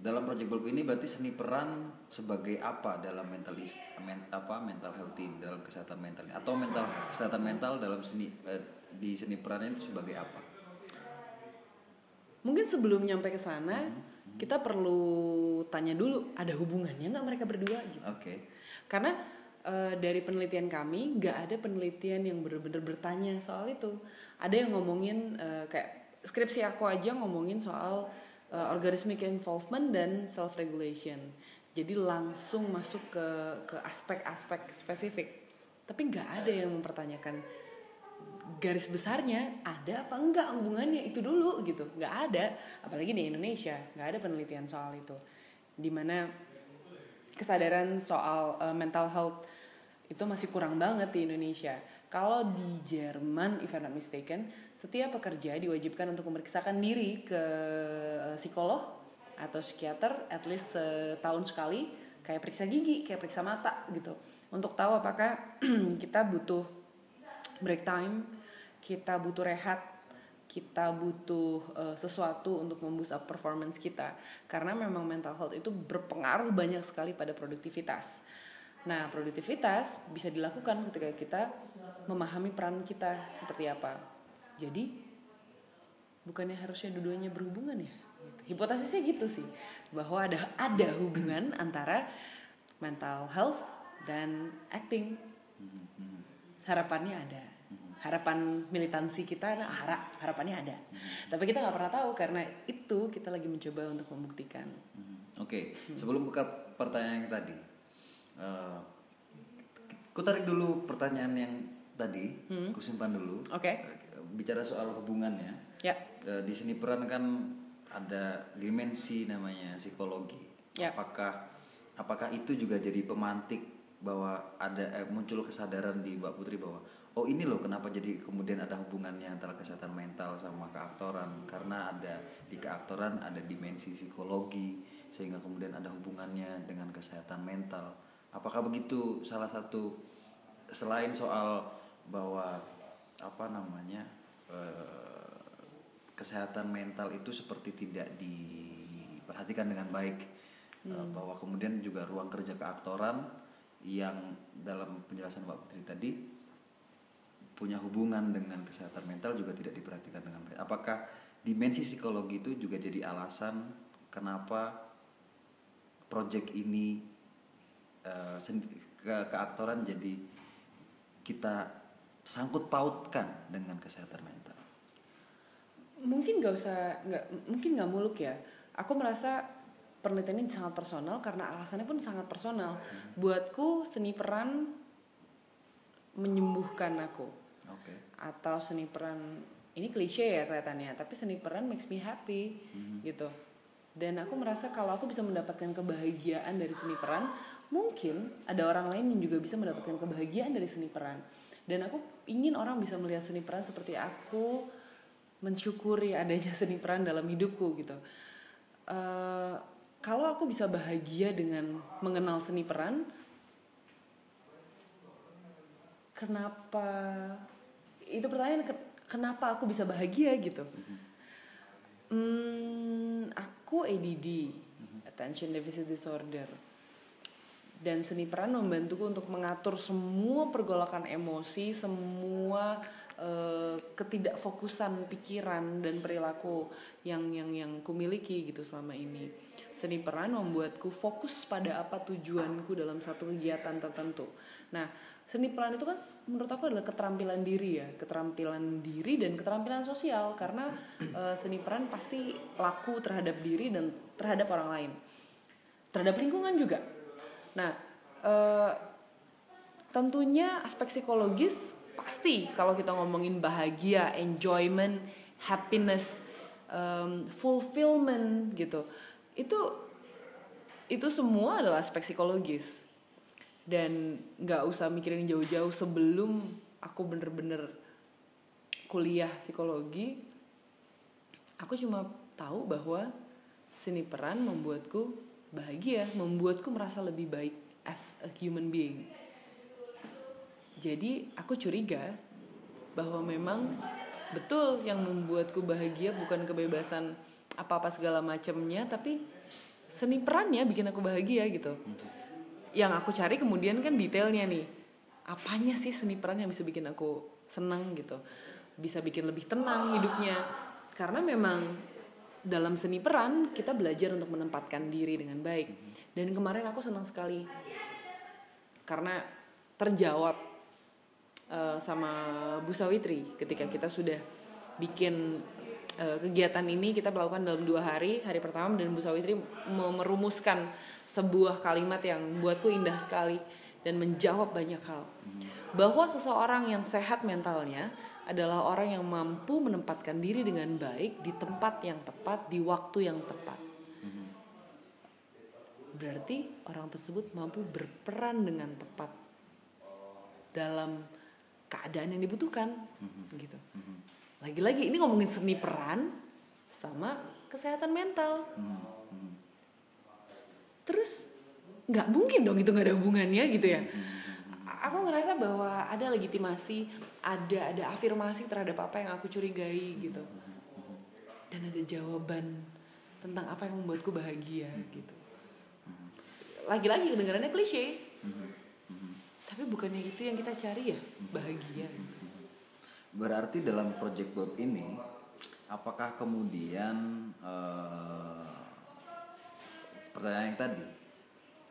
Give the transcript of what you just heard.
dalam project bulb ini berarti seni peran sebagai apa dalam mentalis men, apa mental health ini dalam kesehatan mental ini atau mental kesehatan mental dalam seni eh, di seni peran itu sebagai apa Mungkin sebelum nyampe ke sana, kita perlu tanya dulu ada hubungannya nggak mereka berdua gitu. oke Karena eh, dari penelitian kami nggak ada penelitian yang benar-benar bertanya soal itu. Ada yang ngomongin eh, kayak skripsi aku aja ngomongin soal eh, organismic involvement dan self regulation. Jadi langsung masuk ke ke aspek-aspek spesifik. Tapi nggak ada yang mempertanyakan garis besarnya ada apa enggak hubungannya itu dulu gitu nggak ada apalagi di Indonesia nggak ada penelitian soal itu di mana kesadaran soal uh, mental health itu masih kurang banget di Indonesia kalau di Jerman if I'm not mistaken setiap pekerja diwajibkan untuk memeriksakan diri ke uh, psikolog atau psikiater at least setahun sekali kayak periksa gigi kayak periksa mata gitu untuk tahu apakah kita butuh break time kita butuh rehat kita butuh uh, sesuatu untuk memboost up performance kita karena memang mental health itu berpengaruh banyak sekali pada produktivitas. Nah, produktivitas bisa dilakukan ketika kita memahami peran kita seperti apa. Jadi, bukannya harusnya dua-duanya berhubungan ya? Hipotesisnya gitu sih, bahwa ada ada hubungan antara mental health dan acting. Harapannya ada harapan militansi kita nah, harap harapannya ada tapi kita nggak pernah tahu karena itu kita lagi mencoba untuk membuktikan Oke, sebelum buka pertanyaan yang tadi, eh, ku tarik dulu pertanyaan yang tadi, ku simpan dulu. oke Eh, Bicara soal hubungannya, ya eh, di sini peran kan ada dimensi namanya psikologi. Ya. Apakah apakah itu juga jadi pemantik bahwa ada eh, muncul kesadaran di Mbak Putri bahwa oh ini loh kenapa jadi kemudian ada hubungannya antara kesehatan mental sama keaktoran karena ada di keaktoran ada dimensi psikologi sehingga kemudian ada hubungannya dengan kesehatan mental apakah begitu salah satu selain soal bahwa apa namanya eh, kesehatan mental itu seperti tidak diperhatikan dengan baik Eh, bahwa kemudian juga ruang kerja keaktoran yang dalam penjelasan Mbak Putri tadi punya hubungan dengan kesehatan mental juga tidak diperhatikan dengan baik. Apakah dimensi psikologi itu juga jadi alasan kenapa proyek ini eh, ke keaktoran jadi kita sangkut pautkan dengan kesehatan mental? mungkin nggak usah nggak mungkin nggak muluk ya. Aku merasa penelitian ini sangat personal karena alasannya pun sangat personal. Buatku seni peran menyembuhkan aku. Oke. atau seni peran ini klise ya kelihatannya tapi seni peran makes me happy gitu. Dan aku merasa kalau aku bisa mendapatkan kebahagiaan dari seni peran mungkin ada orang lain yang juga bisa mendapatkan kebahagiaan dari seni peran. Dan aku ingin orang bisa melihat seni peran seperti aku mensyukuri adanya seni peran dalam hidupku gitu. Eh, kalau aku bisa bahagia dengan mengenal seni peran kenapa itu pertanyaan ke- kenapa aku bisa bahagia gitu? Hmm, aku ADD attention deficit disorder dan seni peran membantuku untuk mengatur semua pergolakan emosi semua eh, ketidakfokusan pikiran dan perilaku yang yang yang kumiliki gitu selama ini. Seni peran membuatku fokus pada apa tujuanku dalam satu kegiatan tertentu. Nah seni peran itu kan menurut aku adalah keterampilan diri ya keterampilan diri dan keterampilan sosial. Karena eh, seni peran pasti laku terhadap diri dan terhadap orang lain. Terhadap lingkungan juga nah eh, tentunya aspek psikologis pasti kalau kita ngomongin bahagia enjoyment happiness em, fulfillment gitu. Itu itu semua adalah aspek psikologis. Dan nggak usah mikirin jauh-jauh sebelum aku bener-bener kuliah psikologi aku cuma tahu bahwa seni peran membuatku bahagia membuatku merasa lebih baik as a human being. Jadi aku curiga bahwa memang betul yang membuatku bahagia bukan kebebasan apa-apa segala macamnya tapi seni perannya bikin aku bahagia gitu. Yang aku cari kemudian kan detailnya nih. Apanya sih seni peran yang bisa bikin aku senang gitu? Bisa bikin lebih tenang hidupnya? Karena memang dalam seni peran kita belajar untuk menempatkan diri dengan baik. Dan kemarin aku senang sekali karena terjawab uh, sama Bu Sawitri ketika kita sudah bikin uh, kegiatan ini kita melakukan dalam dua hari hari pertama dan Bu Sawitri merumuskan sebuah kalimat yang buatku indah sekali dan menjawab banyak hal bahwa seseorang yang sehat mentalnya adalah orang yang mampu menempatkan diri dengan baik di tempat yang tepat di waktu yang tepat. Berarti orang tersebut mampu berperan dengan tepat dalam keadaan yang dibutuhkan gitu. Lagi-lagi ini ngomongin seni peran sama kesehatan mental. Terus nggak mungkin dong itu nggak ada hubungannya gitu ya aku ngerasa bahwa ada legitimasi ada ada afirmasi terhadap apa yang aku curigai gitu. Dan ada jawaban tentang apa yang membuatku bahagia gitu. Lagi-lagi kedengarannya klise. Tapi bukannya itu yang kita cari ya? Bahagia. Berarti dalam project web ini apakah kemudian uh, pertanyaan yang tadi